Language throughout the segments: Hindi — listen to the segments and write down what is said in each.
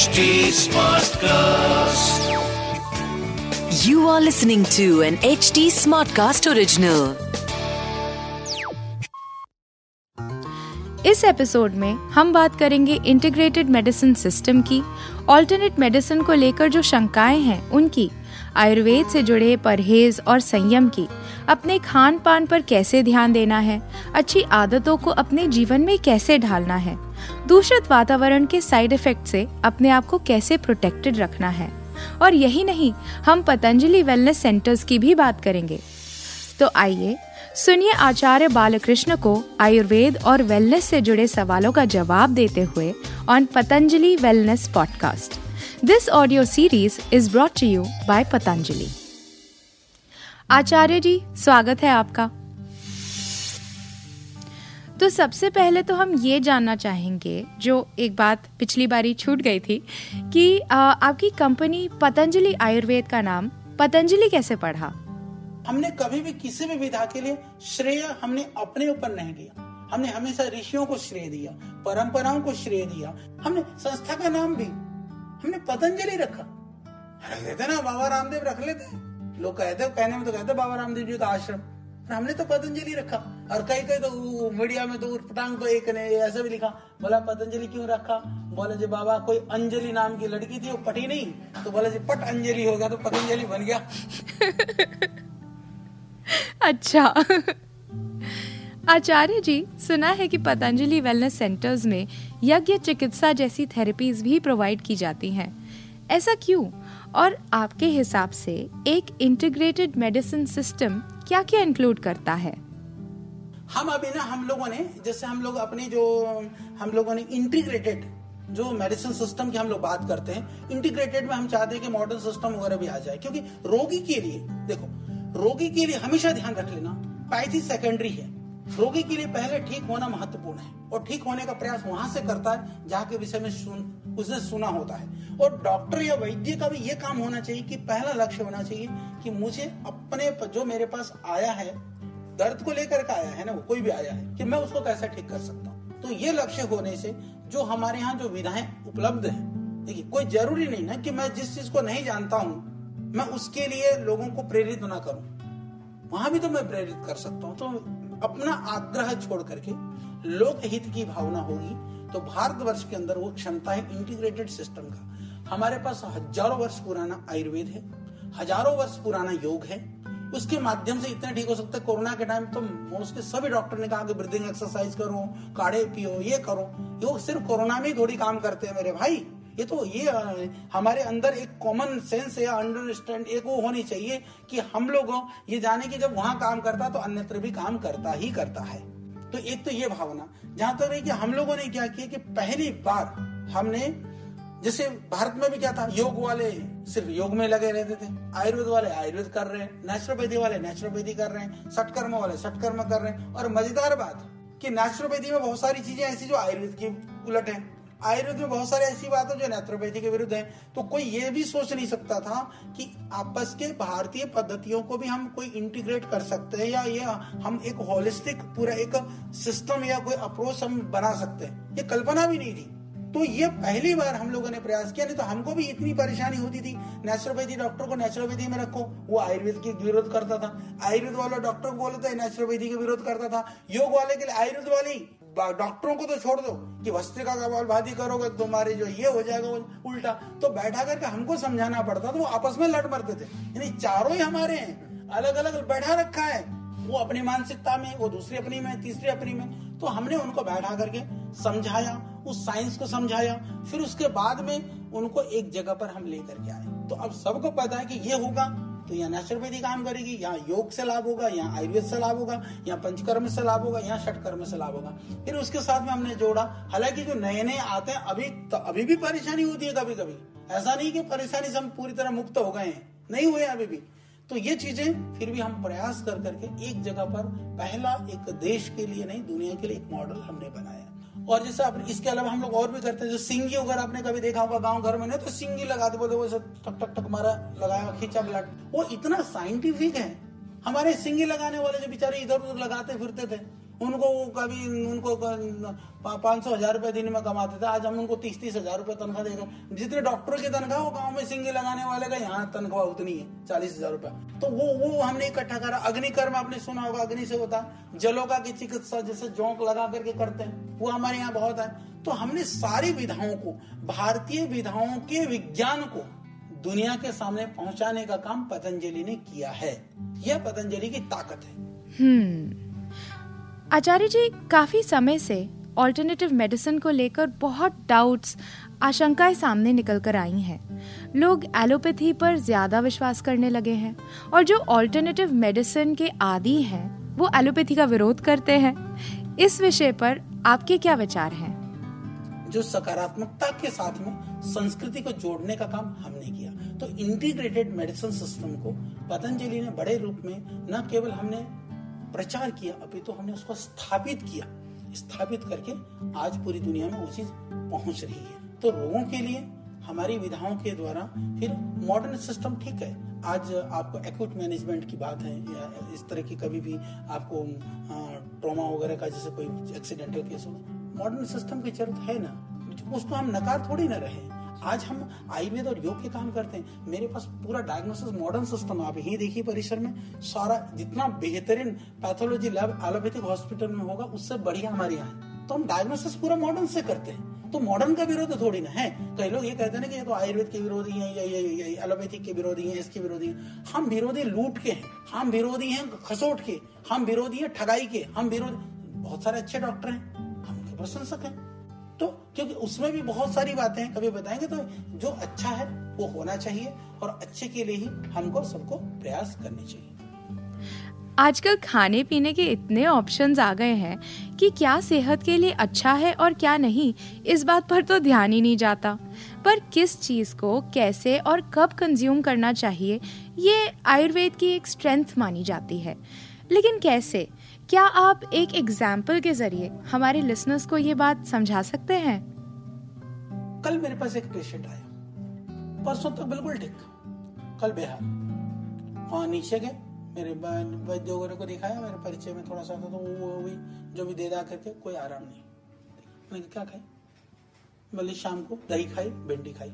HD Smartcast. You are listening to an HD Smartcast original. इस एपिसोड में हम बात करेंगे इंटीग्रेटेड मेडिसिन सिस्टम की ऑल्टरनेट मेडिसिन को लेकर जो शंकाएँ हैं उनकी आयुर्वेद से जुड़े परहेज और संयम की अपने खान पान पर कैसे ध्यान देना है? अच्छी आदतों को अपने जीवन में कैसे ढालना है? दूषित वातावरण के साइड इफ़ेक्ट से अपने आप को कैसे प्रोटेक्टेड रखना है? और यही नहीं, हम पतंजलि वेलनेस सेंटर्स की भी बात करेंगे। तो आइए, सुनिए आचार्य बालकृष्ण को आयुर्वेद और वेलनेस से जुड़े सवालों का जवाब देते हुए on Patanjali wellness podcast. This audio series is brought you by Patanjali Acharya ji, स्वागत है आपका। तो सबसे पहले तो हम ये जानना चाहेंगे, जो एक बात पिछली बारी छूट गई थी, कि आपकी कंपनी पतंजलि आयुर्वेद का नाम पतंजलि कैसे पढ़ा? हमने कभी भी किसी भी विधा के लिए श्रेय हमने अपने ऊपर नहीं लिया हमने हमेशा ऋषियों को श्रेय दिया, परंपराओं को श्रेय दिया। हमने संस्था का नाम भी, हमने पतंजलि रखा। रख देते ना, बाबा रामदेव रख लेते। लोग कहते कहने में तो कहते बाबा रामदेव जी का आश्रम। हमने तो पतंजलि रखा। और कई कई तो मीडिया में तो उठपटांग तो एक ने ऐसा भी लिखा, बोला, पतंजलि क्यों रखा? बोले, जी बाबा, कोई अंजलि नाम की लड़की थी, वो पटी नहीं। तो बोले, जी, पट अंजलि हो गया तो पतंजलि बन गया। अच्छा। आचार्य जी, सुना है कि पतंजलि वेलनेस सेंटर्स में यज्ञ चिकित्सा जैसी थेरेपीज भी प्रोवाइड की जाती हैं। ऐसा क्यों? और आपके हिसाब से एक इंटीग्रेटेड मेडिसिन सिस्टम क्या क्या इंक्लूड करता है? हम अभी ना हम लोगों ने, जैसे हम लोग अपनी जो, हम लोगों ने इंटीग्रेटेड जो मेडिसिन सिस्टम की हम लोग बात करते हैं इंटीग्रेटेड में हम चाहते हैं कि मॉडर्न सिस्टम वगैरह भी आ जाए, क्योंकि रोगी के लिए, देखो, रोगी के लिए हमेशा ध्यान रख लेना पैथी सेकेंडरी है। रोगी के लिए पहले ठीक होना महत्वपूर्ण है, और ठीक होने का प्रयास वहाँ से करता है जहाँ के विषय में उसने सुना होता है। और डॉक्टर या वैद्य का भी ये काम होना चाहिए कि पहला लक्ष्य होना चाहिए कि मुझे अपने जो मेरे पास आया है, दर्द को लेकर के आया है ना, वो कोई भी आया है, कि मैं उसको कैसे ठीक कर सकता हूँ। तो ये लक्ष्य होने से जो हमारे यहाँ जो विधाएँ उपलब्ध है, देखिए, कोई ज़रूरी नहीं ना कि मैं जिस चीज़ को नहीं जानता हूँ, मैं उसके लिए लोगों को प्रेरित ना करूँ। वहाँ भी तो मैं प्रेरित कर सकता हूँ। तो अपना आग्रह छोड़ करके लोक हित की भावना होगी तो भारतवर्ष के अंदर वो क्षमता है इंटीग्रेटेड सिस्टम का। हमारे पास हज़ारों वर्ष पुराना आयुर्वेद है, हज़ारों वर्ष पुराना योग है। उसके माध्यम से इतना ठीक हो सकता है, कोरोना के टाइम तो उसके सभी डॉक्टर ने कहा कि ब्रीदिंग एक्सरसाइज करो, काढ़े पियो, ये करो। योग सिर्फ़ कोरोना में थोड़ी काम करते हैं मेरे भाई। ये तो ये हमारे अंदर एक कॉमन सेंस या अंडरस्टैंड एक वो होनी चाहिए कि हम लोग, ये जाने की जब वहाँ काम करता तो अन्यत्र भी काम करता ही करता है। तो एक तो ये भावना, जहाँ तक तो रही कि हम लोगों ने क्या किया कि पहली बार हमने, जैसे भारत में भी क्या था, योग वाले सिर्फ़ योग में लगे रहते थे, आयुर्वेद वाले आयुर्वेद कर रहे हैं नेचुरोपैथी वाले नेचुरोपैथी कर रहे हैं सटकर्म वाले सटकर्म कर रहे हैं, और मज़ेदार बात कि नेचुरोपैथी में बहुत सारी चीज़ें ऐसी जो आयुर्वेद की उलट है। आयुर्वेद में बहुत सारी ऐसी बात है जो नेत्रोपैथी के विरुद्ध है। तो कोई ये भी सोच नहीं सकता था कि आपस के भारतीय पद्धतियों को भी हम कोई इंटीग्रेट कर सकते हैं या ये हम एक होलिस्टिक पूरा एक सिस्टम या कोई अप्रोच हम बना सकते हैं। ये कल्पना भी नहीं थी। तो ये पहली बार हम लोगों ने प्रयास किया, नहीं तो हमको भी इतनी परेशानी होती थी। नेचुरोपैथी डॉक्टर को नेचुरोपैथी में रखो, वो आयुर्वेद के विरोध करता था। आयुर्वेद वाला डॉक्टर बोलते थे नेचुरोपैथी का विरोध करता था। योग वाले के लिए आयुर्वेद वाले डॉक्टरों को तो छोड़ दो कि भस्त्रिका का बाल भाती करोगे, तुम्हारे जो ये हो जाएगा उल्टा। तो बैठा करके हमको समझाना पड़ता तो वो आपस में लड़ मरते थे। यानी चारों ही हमारे हैं अलग अलग बैठा रखा है। वो अपनी मानसिकता में, वो दूसरी अपनी में, तीसरी अपनी में। तो हमने उनको बैठा करके समझाया, उस साइंस को समझाया। फिर उसके बाद में उनको एक जगह पर हम लेकर के आए। तो अब सबको पता है कि ये होगा तो यहाँ नेचुरोपैथी काम करेगी, यहाँ योग से लाभ होगा, यहाँ आयुर्वेद से लाभ होगा, यहाँ पंचकर्म से लाभ होगा, यहाँ षटकर्म से लाभ होगा। फिर उसके साथ में हमने जोड़ा, हालाँकि जो नए नए आते हैं, अभी तो अभी भी परेशानी होती है कभी कभी ऐसा नहीं कि परेशानी से हम पूरी तरह मुक्त हो गए हैं। नहीं हुए अभी भी। तो ये चीज़ें फिर भी हम प्रयास कर करके एक जगह पर, पहला एक देश के लिए नहीं, दुनिया के लिए एक मॉडल हमने बनाया। और जैसे आप, इसके अलावा हम लोग और भी करते हैं, जो सिंगी अगर आपने कभी देखा होगा गाँव घर में, नहीं तो सिंगी लगाते बोलते वो सब टक टक टक मारा, लगाया, खींचा, ब्लड। वो इतना साइंटिफिक है। हमारे सिंगी लगाने वाले जो बेचारे इधर उधर लगाते फिरते थे उनको कभी, उनको पाँच सौ हज़ार रुपए दिन में कमाते थे। आज हम उनको तीस तीस हज़ार रुपए तनख्वाह देगा जितने डॉक्टरों की तनख्वाह, वो गाँव में सिंगे लगाने वाले का यहाँ तनख्वाह उतनी है, चालीस हज़ार रुपए तो वो वो हमने इकट्ठा करा। अग्निकर्म आपने सुना होगा, अग्नि से होता है। जलोका की चिकित्सा जैसे जोंक लगा करके करते हैं, वो हमारे यहाँ बहुत है। तो हमने सारी विधाओं को, भारतीय विधाओं के विज्ञान को, दुनिया के सामने पहुँचाने का काम पतंजलि ने किया है। यह पतंजलि की ताकत है। हम्म। आचार्य जी, काफ़ी समय से ऑल्टरनेटिव मेडिसिन को लेकर बहुत डाउट्स आशंकाएँ सामने निकल कर आई हैं। लोग एलोपैथी पर ज़्यादा विश्वास करने लगे हैं और जो ऑल्टरनेटिव मेडिसिन के आदि हैं, वो एलोपैथी का विरोध करते हैं। इस विषय पर आपके क्या विचार हैं? जो सकारात्मकता के साथ में संस्कृति को जोड़ने का काम हमने किया। तो इंटीग्रेटेड मेडिसिन सिस्टम को पतंजलि ने बड़े रूप में न केवल हमने प्रचार किया, अभी तो हमने उसको स्थापित किया। स्थापित करके आज पूरी दुनिया में वो चीज़ पहुँच रही है। तो रोगों के लिए, हमारी विधाओं के द्वारा फिर मॉडर्न सिस्टम ठीक है। आज आपको एक्यूट मैनेजमेंट की बात है, या इस तरह की कभी भी आपको ट्रॉमा वगैरह का जैसे कोई एक्सीडेंटल केस हो मॉडर्न सिस्टम की ज़रूरत है ना। उसको हम नकार थोड़ी ना रहे। आज हम आयुर्वेद और योग के काम करते हैं। मेरे पास पूरा डायग्नोसिस मॉडर्न सिस्टम आप ही देखिए परिसर में। सारा जितना बेहतरीन पैथोलॉजी लैब एलोपैथिक हॉस्पिटल में होगा, उससे बढ़िया हमारे यहाँ तो हम डायग्नोसिस पूरा मॉडर्न से करते हैं। तो मॉडर्न का विरोध थोड़ी ना है। कई लोग ये कहते हैं ना कि ये तो आयुर्वेद के विरोधी हैं, या, ये एलोपैथिक के विरोधी हैं, इसके विरोधी हैं। हम विरोधी लूट के हैं। हम विरोधी हैं खसोट के। हम विरोधी हैं ठगाई के। हम विरोधी बहुत सारे अच्छे डॉक्टर हैं। हम उनके प्रशंसक हैं। तो क्योंकि उसमें भी बहुत सारी बातें हैं। कभी बताएँगे तो जो अच्छा है, वो होना चाहिए और अच्छे के लिए ही हमको सबको प्रयास करने चाहिए। आजकल खाने पीने के इतने ऑप्शंस आ गए हैं कि क्या सेहत के लिए अच्छा है और क्या नहीं, इस बात पर तो ध्यान ही नहीं जाता। पर किस चीज़ को, कैसे और कब कंज्यूम करना चाहिए, ये आयुर्वेद की एक स्ट्रेंथ मानी जाती है। लेकिन कैसे? क्या आप एक एग्ज़ाम्पल के ज़रिए हमारे लिसनर्स को ये बात समझा सकते हैं? कल मेरे पास एक पेशेंट आया। परसों तक बिल्कुल ठीक। कल बिहार। वहाँ नीचे गए। मेरे वैद्य वगैरह को दिखाया। मेरे परिचय में थोड़ा सा था तो वो हुई जो भी दे दा करके कोई आराम नहीं। मैंने क्या खाई? बोले, शाम को दही खाई, भिंडी खाई।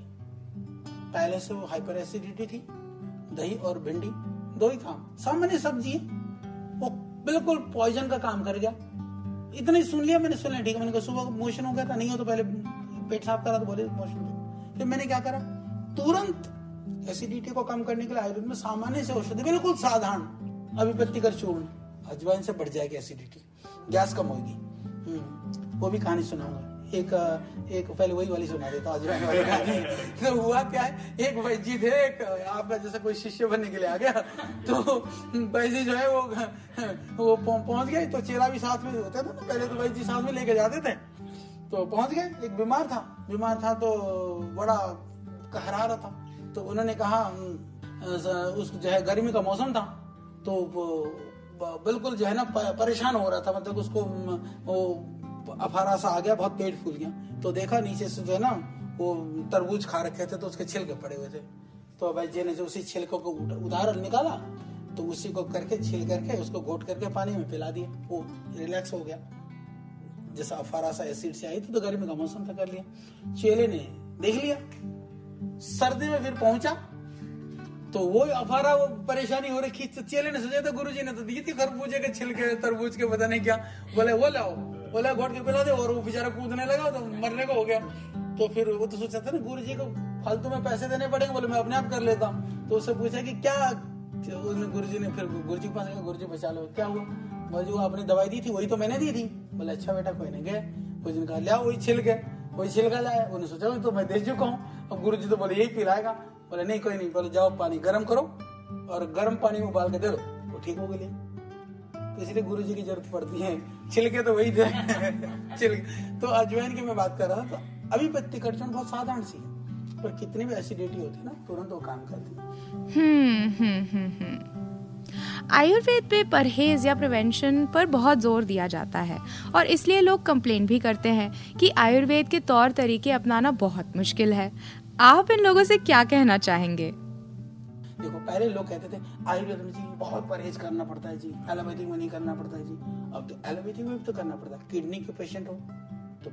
पहले से वो हाइपर एसिडिटी थी। दही और भिंडी, दो ही काम। सामान्य सब्ज़ी है। बिल्कुल पॉइजन का काम कर गया। इतने ही सुन लिया मैंने सुन लिया ठीक है मैंने कहा सुबह मोशन हो गया था नहीं हो तो पहले पेट साफ़ करा तो बोले मोशन फिर मैंने क्या करा? तुरंत एसिडिटी को कम करने के लिए आयुर्वेद में सामान्य से औषधि बिल्कुल साधारण अभिपत्ति कर चूर्ण अजवाइन से बढ़ जाएगी एसिडिटी गैस कम होगी। हम्म, वो भी कहानी सुनाऊँगा। एक एक पहले वही वाली सुना देता वाली तो हुआ क्या है? एक वैजी थे एक आपका जैसा कोई शिष्य बनने के लिए आ गया। तो वैजी जो है वो वो पहुँच गए तो चेला भी साथ में होता था ना, पहले तो वैजी साथ में लेके जाते थे। तो पहुँच गए, एक बीमार था बीमार था तो बड़ा कहरा रहा था। तो उन्होंने कहा उस जो है गर्मी का मौसम था। तो बिल्कुल जो है ना परेशान हो रहा था मतलब उसको, वो अफारा सा आ गया, बहुत पेट फूल गया। तो देखा नीचे से जो है ना, वो तरबूज खा रखे थे तो उसके छिलके पड़े हुए थे। तो भाई जी ने जो उसी छिलकों को उधार निकाला तो उसी को करके छिल करके, उसको घोट करके पानी में पिला दिया। वो रिलैक्स हो गया। जैसा अफारा सा एसिड से आई थी तो गर्मी का मौसम था, कर लिया। चेले ने देख लिया, सर्दी में फिर पहुँचा तो वो अफारा, वो परेशानी हो रखी। तो चेले ने सोचा था गुरु जी ने तो दी थी खरबूजे के छिलके तरबूज के, पता नहीं क्या। बोले, वो लाओ। बोला घोट के पिला दे और वो बेचारा कूदने लगा तो मरने को हो गया। तो फिर वो तो सोचा था ना गुरु जी को फालतू में पैसे देने पड़ेंगे, बोले मैं अपने आप कर लेता। हूँ तो उससे पूछा कि क्या उसने गुरु जी ने फिर गुरु जी के पास गुरु जी बचा लो। क्या हुआ? बोले, जो आपने दवाई दी थी, वही तो मैंने दी थी। बोले अच्छा बेटा, कोई नहीं, गए। कुछ दिन कहा लिया वही छिल गए। वही छिलका लाया उन्हें सोचा तो मैं दे चुका हूँ। अब गुरु जी तो बोले, यही पिलाएगा। बोले, नहीं, कोई नहीं। बोले, जाओ, पानी गर्म करो और गर्म पानी में उबाल के दे दो वो ठीक हो गई तो इसलिए गुरु जी की ज़रूरत पड़ती है। छिलके तो वही थे छिलके तो अजवैन की मैं बात कर रहा था तो अभी पत्ती कटचन बहुत साधारण सी है पर कितनी भी एसिडिटी होती है ना तुरंत वो काम करती है। हम्म हम्म, हम्म। आयुर्वेद पे परहेज या प्रिवेंशन पर बहुत ज़ोर दिया जाता है और इसलिए लोग कंप्लेन भी करते हैं कि आयुर्वेद के तौर तरीके अपनाना बहुत मुश्किल है। आप इन लोगों से क्या कहना चाहेंगे? देखो, पहले लोग कहते थे, आयुर्वेद में जी बहुत परहेज करना पड़ता है जी एलोपैथिक में नहीं करना पड़ता है जी। अब तो एलोपैथिक में भी तो करना पड़ता है। किडनी के पेशेंट हो तो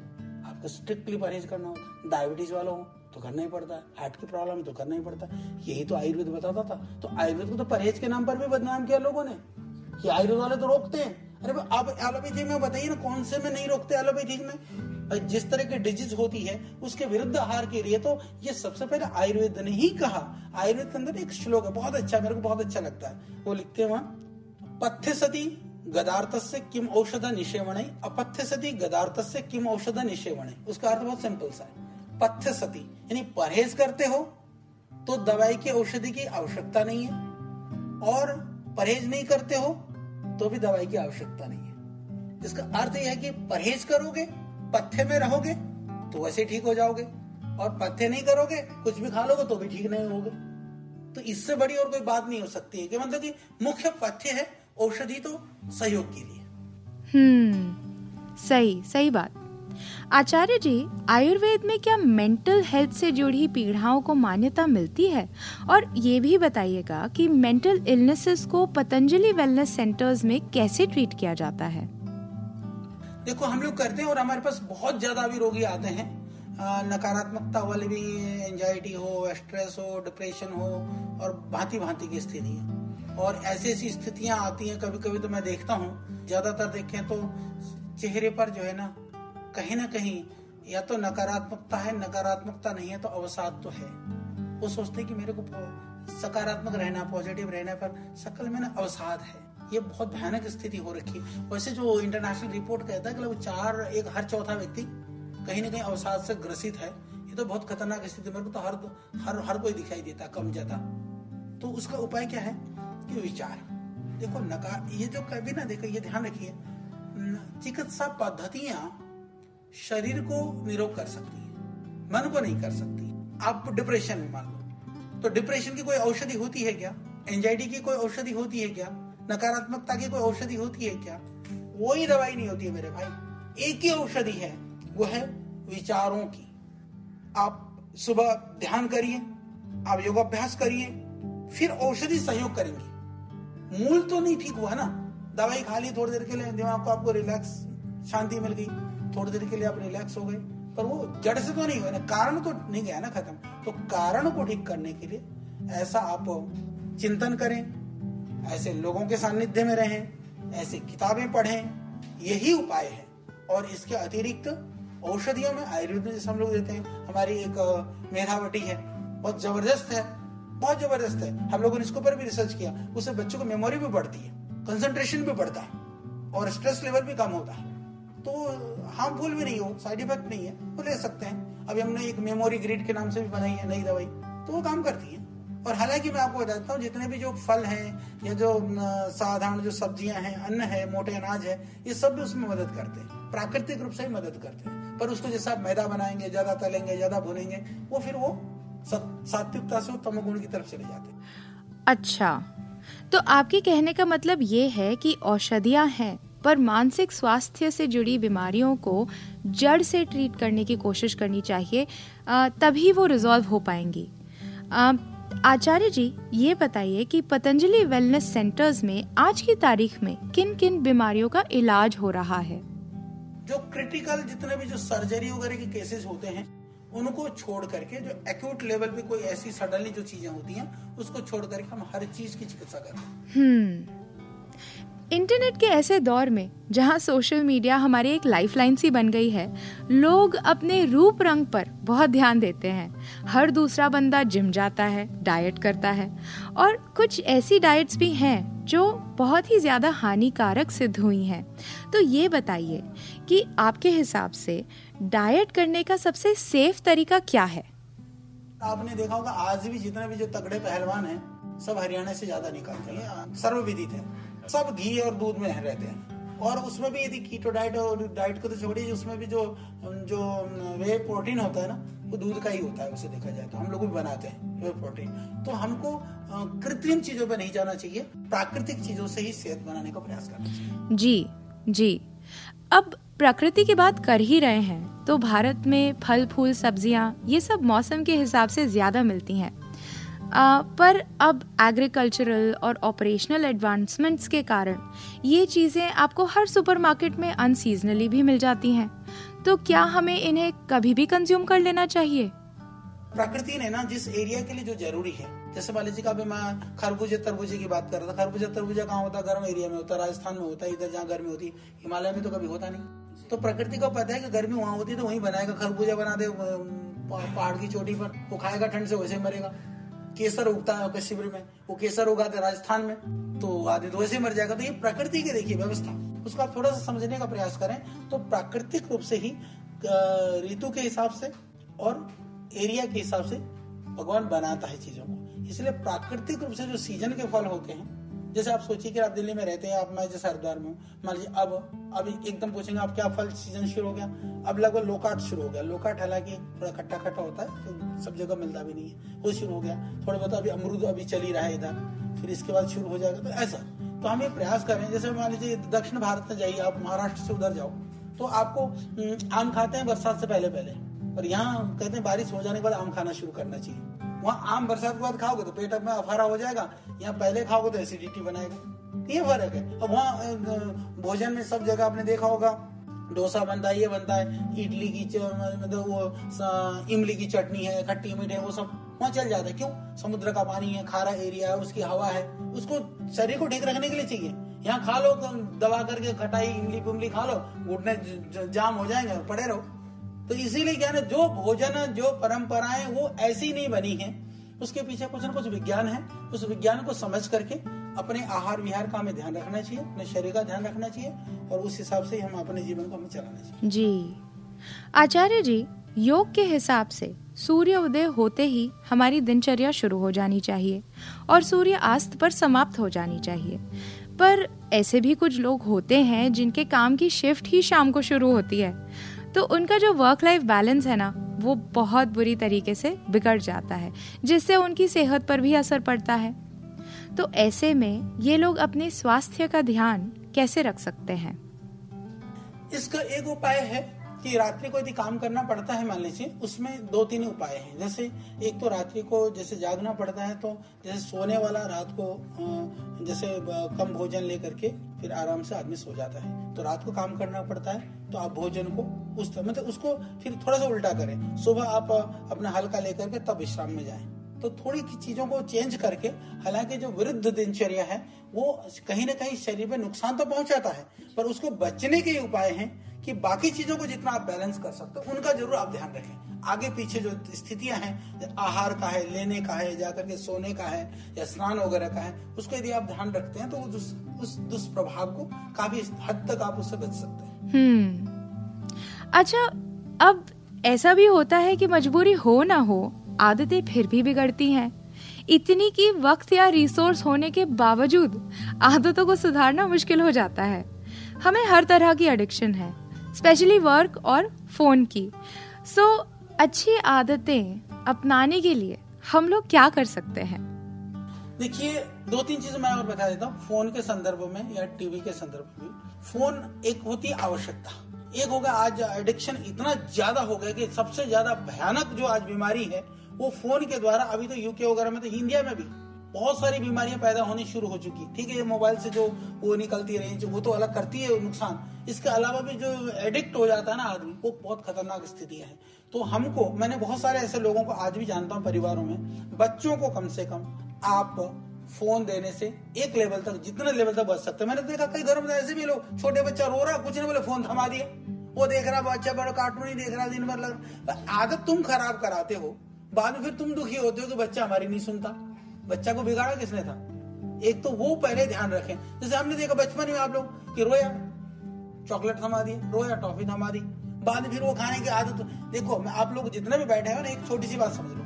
आपको स्ट्रिक्टली परहेज करना है। डायबिटीज़ वाला हो तो करना ही पड़ता है। हार्ट की प्रॉब्लम है तो करना ही पड़ता है। यही तो आयुर्वेद बताता था। तो आयुर्वेद को तो परहेज के नाम पर भी बदनाम किया लोगों ने। कि आयुर्वेद वाले तो रोकते हैं। अरे आप एलोपैथी में बताइए ना, कौन से में नहीं रोकते एलोपैथी में? जिस तरह की डिज़ीज़ होती है, उसके विरुद्ध आहार के लिए तो ये सबसे पहले आयुर्वेद ने ही कहा। आयुर्वेद के अंदर एक श्लोक है, बहुत अच्छा मेरे को बहुत अच्छा लगता है। वो लिखते हैं पथ्य सती गदार्थ से किम औषध निषेवण अपथ्य सती गदार्थ से किम औषध निषेवण। उसका अर्थ बहुत सिंपल सा है। पथ्य सती यानी परहेज करते हो तो दवाई की औषधि की आवश्यकता नहीं है। और परहेज नहीं करते हो तो भी दवाई की आवश्यकता नहीं है। इसका अर्थ यह है कि परहेज करोगे पथ्य में रहोगे तो वैसे ठीक हो जाओगे। और पत्थे नहीं करोगे, कुछ भी खा लोगे तो भी ठीक नहीं होगे। तो इससे बड़ी और कोई बात नहीं हो सकती है कि मतलब कि मुख्य पथ्य है औषधि तो सहयोग के लिए। हम्म सही सही बात। आचार्य जी, आयुर्वेद में क्या मेंटल हेल्थ से जुड़ी पीड़ाओं को मान्यता मिलती है? और ये भी बताइएगा कि मेंटल इलनेसेस को पतंजलि वेलनेस सेंटर्स में कैसे ट्रीट किया जाता है? देखो, हम लोग करते हैं और हमारे पास बहुत ज़्यादा भी रोगी आते हैं। नकारात्मकता वाले भी एंजाइटी हो स्ट्रेस हो डिप्रेशन हो, और भांति भांति की स्थिति है। और ऐसी ऐसी स्थितियाँ आती हैं कभी कभी तो मैं देखता हूँ, ज़्यादातर देखें तो चेहरे पर जो है ना, कहीं ना कहीं या तो नकारात्मकता है, नकारात्मकता नहीं है तो अवसाद तो है। वो सोचते हैं कि मेरे को सकारात्मक रहना पॉजिटिव रहना पर सकल में ना अवसाद है। ये बहुत भयानक स्थिति हो रखी है। वैसे जो इंटरनेशनल रिपोर्ट कहता है कि वो चार, एक हर चौथा व्यक्ति कहीं ना कहीं अवसाद से ग्रसित है। ये तो बहुत खतरनाक स्थिति, मेरे को तो हर हर हर कोई दिखाई देता, कम ज़्यादा। तो उसका उपाय क्या है? कि विचार। देखो नकार ये जो कभी ना देखो, ये ध्यान रखिए चिकित्सा पद्धतियाँ शरीर को निरोग कर सकती है, मन को नहीं कर सकती। आप डिप्रेशन में मान लो तो डिप्रेशन की कोई औषधि होती है क्या? एंजाइटी की कोई औषधि होती है क्या? नकारात्मकता की कोई औषधि होती है क्या? वो ही दवाई नहीं होती है मेरे भाई। एक ही औषधि है, वो है विचारों की। आप सुबह ध्यान करिए, आप योगाभ्यास करिए, फिर औषधि सहयोग करेंगे। मूल तो नहीं ठीक हुआ ना? दवाई खा ली, थोड़ी देर के लिए दिमाग को आपको रिलैक्स शांति मिल गई। थोड़ी देर के लिए आप रिलैक्स हो गए। पर वो जड़ से तो नहीं हुआ ना? कारण तो नहीं गया ना खत्म। तो कारण को ठीक करने के लिए ऐसा आप चिंतन करें ऐसे लोगों के सानिध्य में रहें, ऐसे किताबें पढ़ें, यही उपाय है। और इसके अतिरिक्त औषधियों में आयुर्वेद में जैसे हम लोग देते हैं, हमारी एक मेधावटी है, बहुत ज़बरदस्त है, बहुत ज़बरदस्त है। हम लोगों ने इसके ऊपर भी रिसर्च किया, उससे बच्चों को मेमोरी भी बढ़ती है कंसंट्रेशन भी बढ़ता है, और स्ट्रेस लेवल भी कम होता है। तो हार्मफुल भी नहीं हो साइड इफ़ेक्ट नहीं है वो ले सकते हैं। अभी हमने एक मेमोरी ग्रिड के नाम से भी बनाई है, नई दवाई तो वो काम करती है। और हालाँकि मैं आपको बताता हूँ, जितने भी जो फल हैं, या जो साधारण जो सब्ज़ियाँ हैं, अन्न है, मोटे अनाज है, ये सब भी उसमें मदद करते हैं। प्राकृतिक रूप से ही मदद करते हैं। पर उसको जैसे आप मैदा बनाएँगे, ज़्यादा तलेंगे, ज़्यादा भुनेंगे, वो फिर वो सात्विकता से तमोगुण की तरफ़ चले जाते हैं। अच्छा। तो आपके कहने का मतलब ये है कि औषधियाँ हैं, पर मानसिक स्वास्थ्य से जुड़ी बीमारियों को जड़ से ट्रीट करने की कोशिश करनी चाहिए तभी वो रिजॉल्व हो पाएँगी। आचार्य जी ये बताइए कि पतंजलि वेलनेस सेंटर्स में आज की तारीख में किन किन बीमारियों का इलाज हो रहा है? जो क्रिटिकल जितने भी जो सर्जरी वगैरह के केसेस होते हैं उनको छोड़ करके जो एक्यूट लेवल पे कोई ऐसी सडनली जो चीज़ें होती हैं उसको छोड़ करके हम हर चीज़ की चिकित्सा करते हैं। हम्म। इंटरनेट के ऐसे दौर में, जहाँ सोशल मीडिया हमारी एक लाइफलाइन सी बन गई है, लोग अपने रूप रंग पर बहुत ध्यान देते हैं। हर दूसरा बंदा जिम जाता है, डाइट करता है, और कुछ ऐसी डाइट्स भी हैं, जो बहुत ही ज़्यादा हानिकारक सिद्ध हुई हैं। तो ये बताइए कि आपके हिसाब से डाइट करने का सबसे सेफ़ तरीका क्या है? आपने देखा होगा, आज भी जितने भी जो तगड़े पहलवान हैं, सब हरियाणा से ज़्यादा निकलते हैं। सर्वविदित है। सब घी और दूध में रहते हैं। और उसमें भी यदि कीटो डाइट और डाइट को तो छोड़िए उसमें भी जो जो वे प्रोटीन होता है ना, वो दूध का ही होता है, उसे देखा जाए तो। हम लोग भी बनाते हैं वे प्रोटीन तो हमको कृत्रिम चीज़ों पर नहीं जाना चाहिए, प्राकृतिक चीज़ों से ही सेहत बनाने का प्रयास करना चाहिए। जी जी। अब प्रकृति की बात कर ही रहे हैं तो भारत में फल, फूल, सब्ज़ियाँ, ये सब मौसम के हिसाब से ज़्यादा मिलती हैं। पर अब एग्रीकल्चरल और ऑपरेशनल एडवांसमेंट्स के कारण ये चीज़ें आपको हर सुपरमार्केट में अनसीजनली भी मिल जाती हैं। तो क्या हमें इन्हें कभी भी कंज्यूम कर लेना चाहिए? प्रकृति ने ना जिस एरिया के लिए जो ज़रूरी है, जैसे मान लीजिए अभी मैं खरबूजे तरबूजे की बात कर रहा था, खरबूजे तरबूजा कहाँ होता? है गर्म एरिया में होता है राजस्थान में होता है इधर जहाँ गर्मी होती, हिमालय में तो कभी होता नहीं। तो प्रकृति को पता है कि गर्मी वहाँ होती है तो वहीं बनाएगा, खरबूजा बना दे पहाड़ की चोटी पर, वो खाएगा ठंड से, वैसे मरेगा। केसर उगता है शिविर में, वो केसर उगाते राजस्थान में तो आदि तो वैसे मर जाएगा। तो ये प्रकृति की देखिए, व्यवस्था। उसका थोड़ा सा समझने का प्रयास करें तो प्राकृतिक रूप से ही ऋतु के हिसाब से और एरिया के हिसाब से भगवान बनाता है चीज़ों को। इसलिए प्राकृतिक रूप से जो सीज़न के फल होते हैं जैसे आप सोचिए कि आप दिल्ली में रहते हैं, आप, मैं जैसे हरिद्वार में मान लीजिए, अब अभी एकदम पूछेंगे आप क्या फल सीज़न शुरू हो गया? अब लगभग लोकाट शुरू हो गया। लोकाट हालाँकि थोड़ा खट्टा खट्टा होता है तो सब जगह मिलता भी नहीं है। वो शुरू हो गया। थोड़ा बहुत अभी अमरूद अभी चल ही रहा है इधर। फिर इसके बाद शुरू हो जाएगा। तो ऐसा। तो हम ये प्रयास करें जैसे मान लीजिए, दक्षिण भारत में जाइए, आप महाराष्ट्र से उधर जाओ तो आपको आम खाते हैं बरसात से पहले पहले और यहाँ कहते हैं बारिश हो जाने के बाद आम खाना शुरू करना चाहिए। वहाँ आम बरसात के बाद खाओगे तो पेट में अफारा हो जाएगा। यहाँ पहले खाओगे तो एसिडिटी बनाएगा। ये फ़र्क है। अब वहाँ भोजन में सब जगह आपने देखा होगा, डोसा बनता है, ये बनता है, इडली की मतलब वो इमली की चटनी है, खट्टी मीठे वो सब वहाँ चल जाता है। क्यों? समुद्र का पानी है, खारा एरिया है, उसकी हवा है। उसको शरीर को ठीक रखने के लिए चाहिए। यहाँ खा लो दबा करके खटाई, इमली पुमली खा लो, घुटने जाम हो जाएँगे, पड़े रहो। तो इसीलिए क्या है, जो भोजन, जो परंपराएँ, वो ऐसी नहीं बनी है। उसके पीछे कुछ ना कुछ विज्ञान है। उस विज्ञान को समझ करके अपने आहार विहार का हमें ध्यान रखना चाहिए, अपने शरीर का ध्यान रखना चाहिए, और उस हिसाब से हम अपने जीवन को हमें चलाना चाहिए। जी। आचार्य जी, योग के हिसाब से सूर्य उदय होते ही हमारी दिनचर्या शुरू हो जानी चाहिए, और सूर्य अस्त पर समाप्त हो जानी चाहिए। पर ऐसे भी कुछ लोग होते हैं जिनके काम की शिफ्ट ही शाम को शुरू होती है। तो उनका जो वर्क लाइफ बैलेंस है ना, वो बहुत बुरी तरीके से बिगड़ जाता है, जिससे उनकी सेहत पर भी असर पड़ता है। तो ऐसे में ये लोग अपने स्वास्थ्य का ध्यान कैसे रख सकते हैं? इसका एक उपाय है कि रात्रि को यदि काम करना पड़ता है मान लीजिए उसमें दो तीन उपाय हैं। जैसे एक तो रात्रि को जैसे जागना पड़ता है तो जैसे सोने वाला रात को जैसे कम भोजन लेकर के फिर आराम से आदमी सो जाता है। तो रात को काम करना पड़ता है तो आप भोजन को उस तरह मतलब उसको फिर थोड़ा सा उल्टा करें। सुबह आप अपना हल्का लेकर के तब विश्राम में जाएँ। तो थोड़ी चीज़ों को चेंज करके, हालाँकि जो वृद्ध दिनचर्या है, वो कहीं ना कहीं शरीर में नुकसान तो पहुंचाता है, पर उसको बचने के उपाय हैं। कि बाकी चीज़ों को जितना आप बैलेंस कर सकते हो उनका ज़रूर आप ध्यान रखें। आगे पीछे जो स्थितियाँ हैं आहार का है लेने का है जाकर के सोने का है या स्नान वगैरह का है उसको यदि आप ध्यान रखते हैं तो उस, उस दुष्प्रभाव को काफ़ी हद तक आप उससे बच सकते हैं। हम्म। अच्छा अब ऐसा भी होता है कि मजबूरी हो ना हो आदतें फिर भी बिगड़ती हैं। इतनी की वक्त या रिसोर्स होने के बावजूद आदतों को सुधारना मुश्किल हो जाता है। हमें हर तरह की एडिक्शन है। स्पेशली वर्क और फ़ोन की। सो so, अच्छी आदतें अपनाने के लिए हम लोग क्या कर सकते हैं? देखिए दो तीन चीज़ें मैं और बता देता हूँ। फ़ोन के संदर्भ में या टीवी के संदर्भ में फ़ोन एक होती आवश्यकता। एक होगा आज एडिक्शन इतना ज़्यादा हो गया कि सबसे ज़्यादा भयानक जो आज बीमारी है वो फ़ोन के द्वारा अभी तो यूके वगैरह में तो इंडिया में भी बहुत सारी बीमारियाँ पैदा होनी शुरू हो चुकी। ठीक है, ये मोबाइल से जो वो निकलती रेंज वो तो अलग करती है नुकसान। इसके अलावा भी जो एडिक्ट हो जाता है ना आदमी, वो बहुत खतरनाक स्थिति है। तो हमको, मैंने बहुत सारे ऐसे लोगों को, आज भी जानता हूँ परिवारों में, बच्चों को कम से कम आप फ़ोन देने से एक लेवल तक, जितने लेवल तक बच सकते मैंने देखा कई घरों में ऐसे भी लोग, छोटे बच्चा रो रहा, कुछ नहीं बोले, फ़ोन थमा दिया। वो देख रहा, बच्चा बड़ा कार्टून ही देख रहा, दिन भर लग आदत तुम खराब कराते हो, बाद में फिर तुम दुखी होते हो कि बच्चा हमारी नहीं सुनता। बच्चा को बिगाड़ा किसने था? एक तो वो पहले ध्यान रखें। जैसे हमने देखा बचपन में आप लोग कि रोया, चॉकलेट थमा दी रोया, टॉफी थमा दी। बाद फिर वो खाने की आदत, देखो, मैं आप लोग जितने भी बैठे हैं ना, एक छोटी सी बात समझ लो।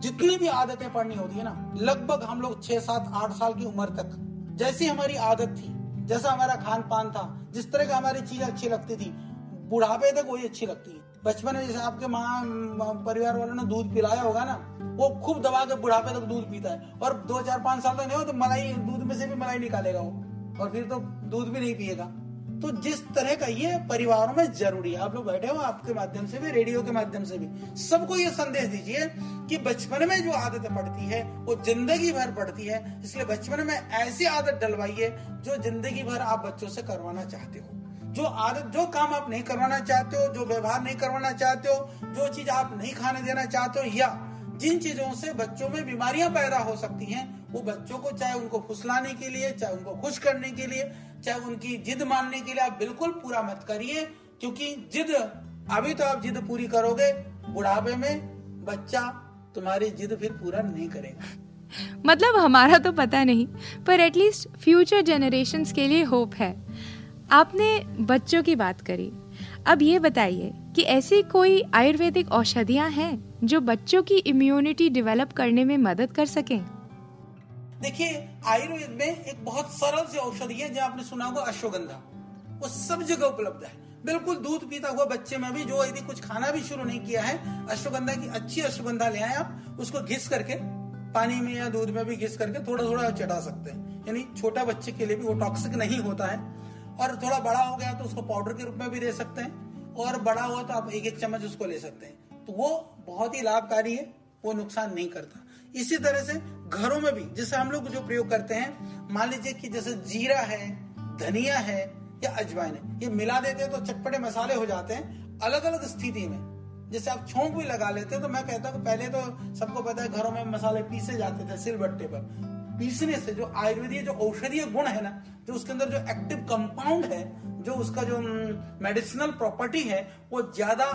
जितनी भी आदतें पढ़नी होती है ना, लगभग हम लोग छह, सात, आठ साल की उम्र तक, जैसी हमारी आदत थी, जैसा हमारा खान पान था, जिस तरह की हमारी चीज़ अच्छी लगती थी बुढ़ापे तक वही अच्छी लगती है। बचपन में जैसे आपके माँ परिवार वालों ने दूध पिलाया होगा ना, वो खूब दबा के बुढ़ापे तक दूध पीता है। और दो चार पाँच साल तक नहीं हो तो मलाई, दूध में से भी मलाई निकालेगा वो। और फिर तो दूध भी नहीं पिएगा। तो जिस तरह का ये परिवारों में ज़रूरी है, आप लोग बैठे हो आपके माध्यम से भी, रेडियो के माध्यम से भी। सबको ये संदेश दीजिए कि बचपन में जो आदत पड़ती है, वो ज़िंदगी भर पड़ती है, इसलिए बचपन में ऐसी आदत डलवाइए जो ज़िंदगी भर आप बच्चों से करवाना चाहते हो। जो आदत, जो काम आप नहीं करवाना चाहते हो, जो व्यवहार नहीं करवाना चाहते हो, जो चीज़ आप नहीं खाने देना चाहते हो, या जिन चीज़ों से बच्चों में बीमारियाँ पैदा हो सकती हैं, वो बच्चों को चाहे उनको फुसलाने के लिए, चाहे उनको खुश करने के लिए चाहे उनकी जिद मानने के लिए आप बिल्कुल पूरा मत करिए क्योंकि जिद अभी तो आप जिद पूरी करोगे बुढ़ापे में बच्चा तुम्हारी जिद फिर पूरा नहीं करेगा। मतलब हमारा तो पता नहीं पर एटलीस्ट फ्यूचर जनरेशन के लिए होप है। आपने बच्चों की बात करी। अब ये बताइए कि ऐसी कोई आयुर्वेदिक औषधियाँ हैं जो बच्चों की इम्यूनिटी डेवलप करने में मदद कर सकें? देखिए आयुर्वेद में एक बहुत सरल सी औषधि है, जो आपने सुना होगा, अश्वगंधा। वो सब जगह उपलब्ध है। बिल्कुल दूध पीता हुआ बच्चे में भी, जो यदि कुछ खाना भी शुरू नहीं किया है, अश्वगंधा की अच्छी अश्वगंधा ले आए आप, उसको घिस करके, पानी में या दूध में भी घिस करके थोड़ा थोड़ा चढ़ा सकते हैं। यानी छोटा बच्चे के लिए भी वो टॉक्सिक नहीं होता है। और थोड़ा बड़ा हो गया तो उसको पाउडर के रूप में भी दे सकते हैं, और बड़ा हुआ तो आप एक एक चम्मच उसको ले सकते हैं। तो वो बहुत ही लाभकारी है, वो नुकसान नहीं करता। इसी तरह से घरों में भी, जैसे हम लोग जो प्रयोग करते हैं, मान लीजिए कि जैसे जीरा है, धनिया है या अजवाइन है, ये मिला देते हैं तो चटपटे मसाले हो जाते हैं अलग अलग स्थिति में। जैसे आप छोंक भी लगा लेते हैं तो मैं कहता हूँ पहले तो सबको पता है घरों में मसाले पीसे जाते थे, सिल सिलबट्टे पर। पीसने से जो आयुर्वेदीय जो औषधीय गुण है ना, जो उसके अंदर जो एक्टिव कंपाउंड है, जो उसका जो मेडिसिनल प्रॉपर्टी है, वो ज़्यादा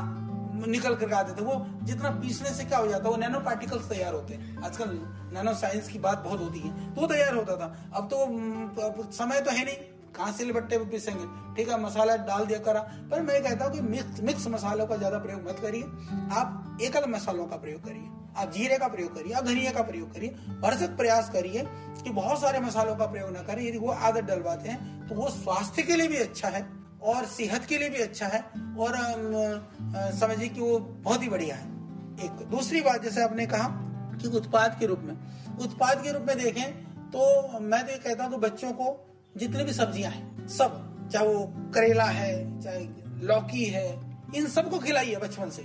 निकल कर आते थे वो जितना पीसने से क्या हो जाता है, वो नैनो पार्टिकल्स तैयार होते हैं। आजकल नैनो साइंस की बात बहुत होती है। तो वो तैयार होता था। अब तो समय तो है नहीं। कहाँ से बट्टे पे पीसेंगे? ठीक है, मसाला डाल दिया, करा। पर मैं कहता हूँ कि मिक्स मिक्स मसालों का ज़्यादा प्रयोग मत करिए। आप एकल मसालों का प्रयोग करिए। आप जीरे का प्रयोग करिए, आप धनिया का प्रयोग करिए। भरसक प्रयास करिए कि बहुत सारे मसालों का प्रयोग ना करें। यदि वो आदत डलवाते हैं तो वो स्वास्थ्य के लिए भी अच्छा है। और सेहत के लिए भी अच्छा है और समझिए कि वो बहुत ही बढ़िया है। एक, दूसरी बात जैसे आपने कहा कि उत्पाद के रूप में। उत्पाद के रूप में देखें तो मैं तो ये कहता हूँ कि बच्चों को जितनी भी सब्ज़ियाँ हैं, सब, चाहे वो करेला है, चाहे लौकी है, इन सबको खिलाइए बचपन से।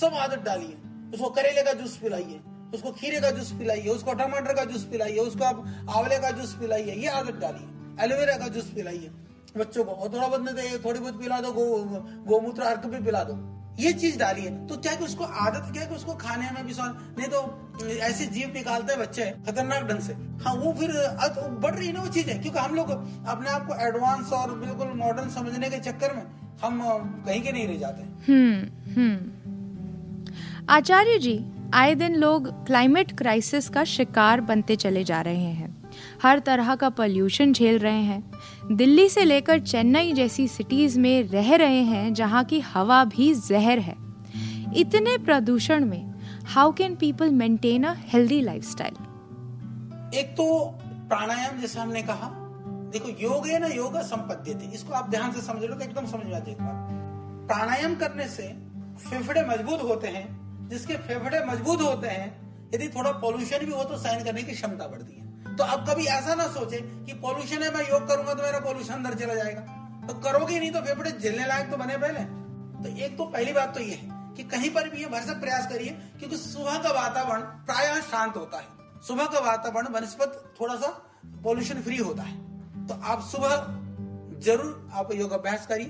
सब आदत डालिए। उसको करेले का जूस पिलाइए, उसको खीरे का जूस पिलाइए, उसको टमाटर का जूस पिलाइए, उसको आप आंवले का जूस पिलाइए, ये आदत डालिए। एलोवेरा का जूस पिलाइए। बच्चों को, और थोड़ा बहुत नहीं थोड़ी बहुत पिला दो गोमूत्र गो अर्क भी पिला दो। ये चीज़ डाली है। तो क्या कि उसको आदत, क्या कि उसको खाने में भी स्वाद, नहीं तो ऐसे जीव निकालते हैं बच्चे खतरनाक ढंग से। हाँ वो फिर बढ़ रही है ना वो चीज़ है क्योंकि हम लोग अपने आप को एडवांस और बिल्कुल मॉडर्न समझने के चक्कर में हम कहीं के नहीं रह जाते। हम्म हम्म। आचार्य जी, आए दिन लोग क्लाइमेट क्राइसिस का शिकार बनते चले जा रहे हैं। हर तरह का पॉल्यूशन झेल रहे हैं। दिल्ली से लेकर चेन्नई जैसी सिटीज़ में रह रहे हैं जहाँ की हवा भी जहर है। इतने प्रदूषण में how can people maintain a healthy lifestyle एक तो प्राणायाम जैसे हमने कहा, देखो योग है ना, योग इसको आप ध्यान से समझ लो तो एकदम समझ आती प्राणायाम करने से फेफड़े मज़बूत होते हैं, जिसके फेफड़े मज़बूत होते हैं, यदि थोड़ा पॉल्यूशन भी हो तो सहन करने की क्षमता बढ़ती है। तो अब कभी ऐसा ना सोचे कि पॉल्यूशन है, मैं योग करूँगा तो मेरा पॉल्यूशन अंदर चला जाएगा। तो करोगे नहीं तो फेफड़े झेलने लायक तो बने पहले। तो एक तो पहली बात तो ये है कि कहीं पर भी ये भरसक प्रयास करिए, क्योंकि सुबह का वातावरण प्राय शांत होता है। सुबह का वातावरण बनस्पत थोड़ा सा पॉल्यूशन फ्री होता है। तो आप सुबह ज़रूर आप योग अभ्यास करिए,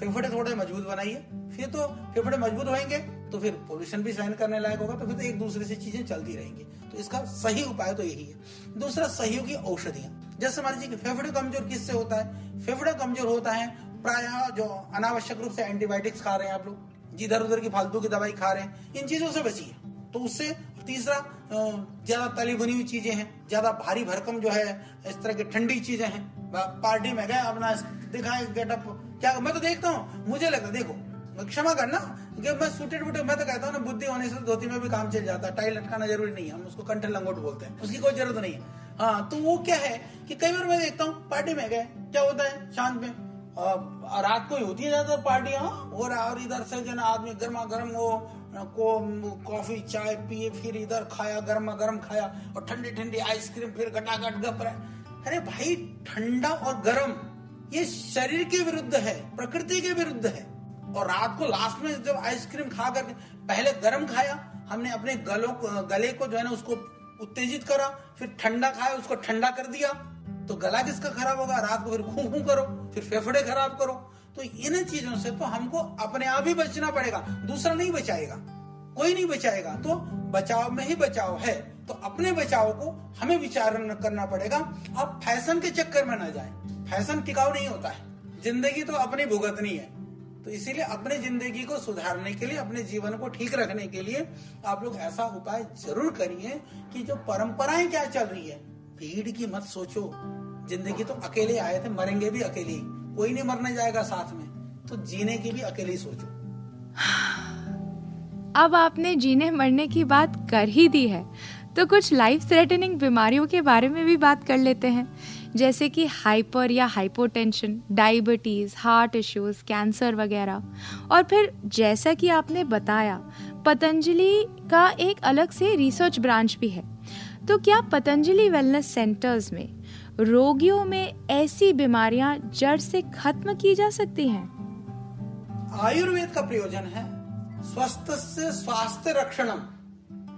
फेफड़े थोड़े मज़बूत बनाइए। फिर तो फेफड़े मज़बूत होंगे तो फिर पोल्यूशन भी सहन करने लायक होगा तो फिर तो एक दूसरे से चीज़ें चलती रहेंगी। तो इसका सही उपाय तो यही है। दूसरा सहयोगी औषधियाँ। जैसे मान लीजिए फेफड़े कमज़ोर किससे होता है? फेफड़े कमज़ोर होता है, प्राय जो अनावश्यक रूप से एंटीबायोटिक्स खा रहे हैं आप लोग, जिधर उधर की फालतू की दवाई खा रहे हैं, इन चीज़ों से बचिए। तो उससे तीसरा ज़्यादा तली भुनी हुई चीज़ें हैं, ज़्यादा भारी भरकम जो है, इस तरह की ठंडी चीज़ें हैं। पार्टी में गए अपना, दिखाए गेटअप क्या, मैं तो देखता हूँ, मुझे लगता देखो, क्षमा करना कि मैं सूटेड बूटे, मैं तो कहता हूँ ना, बुद्धि होने से धोती में भी काम चल जाता है। टाई लटकाना ज़रूरी नहीं है। हम उसको कंठ लंगोट बोलते हैं। उसकी कोई ज़रूरत नहीं है। हाँ तो वो क्या है कि कई बार मैं देखता हूँ, पार्टी में गए, क्या होता है, शांत में। रात को ही होती है ज़्यादातर पार्टियाँ हाँ? और और इधर से जो ना आदमी गर्मा गर्म वो, को, कॉफ़ी, चाय पिए, फिर इधर खाया गर्मा गर्म खाया, और ठंडी ठंडी आइसक्रीम फिर गटागट गप रहे अरे भाई, ठंडा और गर्म, ये शरीर के विरुद्ध है, प्रकृति के विरुद्ध है। और रात को लास्ट में जब आइसक्रीम खा करके पहले गर्म खाया, हमने अपने गलों को, गले को जो है ना उसको उत्तेजित करा, फिर ठंडा खाया, उसको ठंडा कर दिया तो गला किसका खराब होगा? रात को फिर खूं खू करो, फिर फेफड़े खराब करो। तो इन चीज़ों से तो हमको अपने आप ही बचना पड़ेगा, दूसरा नहीं बचाएगा, कोई नहीं बचाएगा। तो बचाव में ही बचाव है तो अपने बचाव को हमें विचार करना पड़ेगा। अब फ़ैशन के चक्कर में न जाए, फ़ैशन टिकाऊ नहीं होता है, ज़िंदगी तो अपनी भुगतनी है। तो इसीलिए अपने ज़िंदगी को सुधारने के लिए, अपने जीवन को ठीक रखने के लिए आप लोग ऐसा उपाय ज़रूर करिए कि जो परंपराएँ क्या चल रही है, भीड़ की मत सोचो। ज़िंदगी तो अकेले आए थे, मरेंगे भी अकेले ही। कोई नहीं मरने जाएगा साथ में। तो जीने की भी अकेले ही सोचो। अब आपने जीने मरने की बात कर ही दी है। तो कुछ लाइफ थ्रेटनिंग बीमारियों के बारे में भी बात कर लेते हैं। जैसे कि हाइपर या hypotension, diabetes, heart issues, cancer वगैरह। और फिर जैसा कि आपने बताया, पतंजलि का एक अलग से रिसर्च ब्रांच भी है। तो क्या पतंजलि वेलनेस सेंटर्स में रोगियों में ऐसी बीमारियाँ जड़ से खत्म की जा सकती हैं? आयुर्वेद का प्रयोजन है स्वस्थ से स्वास्थ्य रक्षणम।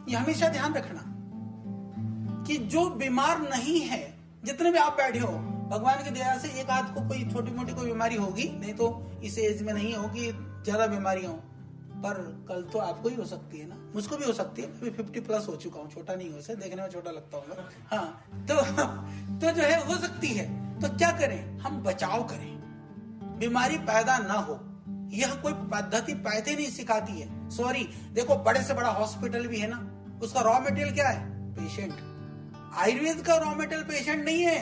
ये हमेशा ध्यान रखना कि जो बीमार नहीं है जितने भी आप बैठे हो, भगवान की दया से एक आध को कोई छोटी मोटी कोई बीमारी होगी, नहीं तो इस एज में नहीं होगी, ज़्यादा बीमारियाँ हो। पर कल तो आपको ही हो सकती है ना। मुझको भी हो सकती है, मैं फिफ्टी प्लस हो चुका हूँ, छोटा नहीं हो से देखने में छोटा लगता हूँ हाँ तो तो जो है, हो सकती है। तो क्या करें? हम बचाव करें। बीमारी पैदा ना हो। यह कोई पद्धति पैदे नहीं सिखाती है। सॉरी देखो, बड़े से बड़ा हॉस्पिटल भी है ना, उसका रॉ मटेरियल क्या है? पेशेंट आयुर्वेद का रॉ मटेरियल पेशेंट नहीं है।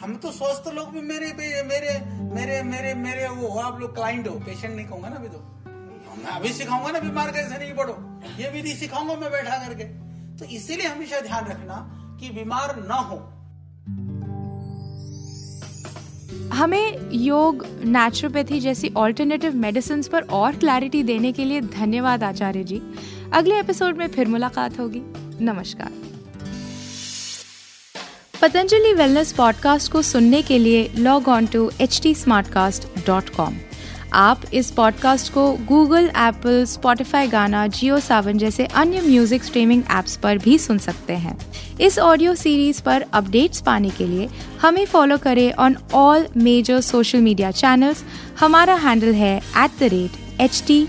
हम तो स्वस्थ लोग भी मेरे मेरे मेरे मेरे मेरे वो हो आप लोग क्लाइंट हो। पेशेंट नहीं कहूँगा ना अभी तो। मैं अभी सिखाऊँगा ना, बीमार कैसे नहीं पढ़ो ये विधि सिखाऊँगा मैं बैठा करके। तो इसीलिए हमेशा ध्यान रखना कि बीमार ना हो। हमें योग नेचुरोपैथी जैसी ऑल्टरनेटिव मेडिसिन पर और क्लैरिटी देने के लिए धन्यवाद आचार्य जी। अगले एपिसोड में फिर मुलाकात होगी। नमस्कार। पतंजलि वेलनेस पॉडकास्ट को सुनने के लिए log on to H T आप इस पॉडकास्ट को गूगल एप्पल स्पॉटिफाई गाना जियो सावन जैसे अन्य म्यूज़िक स्ट्रीमिंग एप्स पर भी सुन सकते हैं। इस ऑडियो सीरीज़ पर अपडेट्स पाने के लिए हमें फॉलो करें on all major social media channels हमारा हैंडल है at the rate H T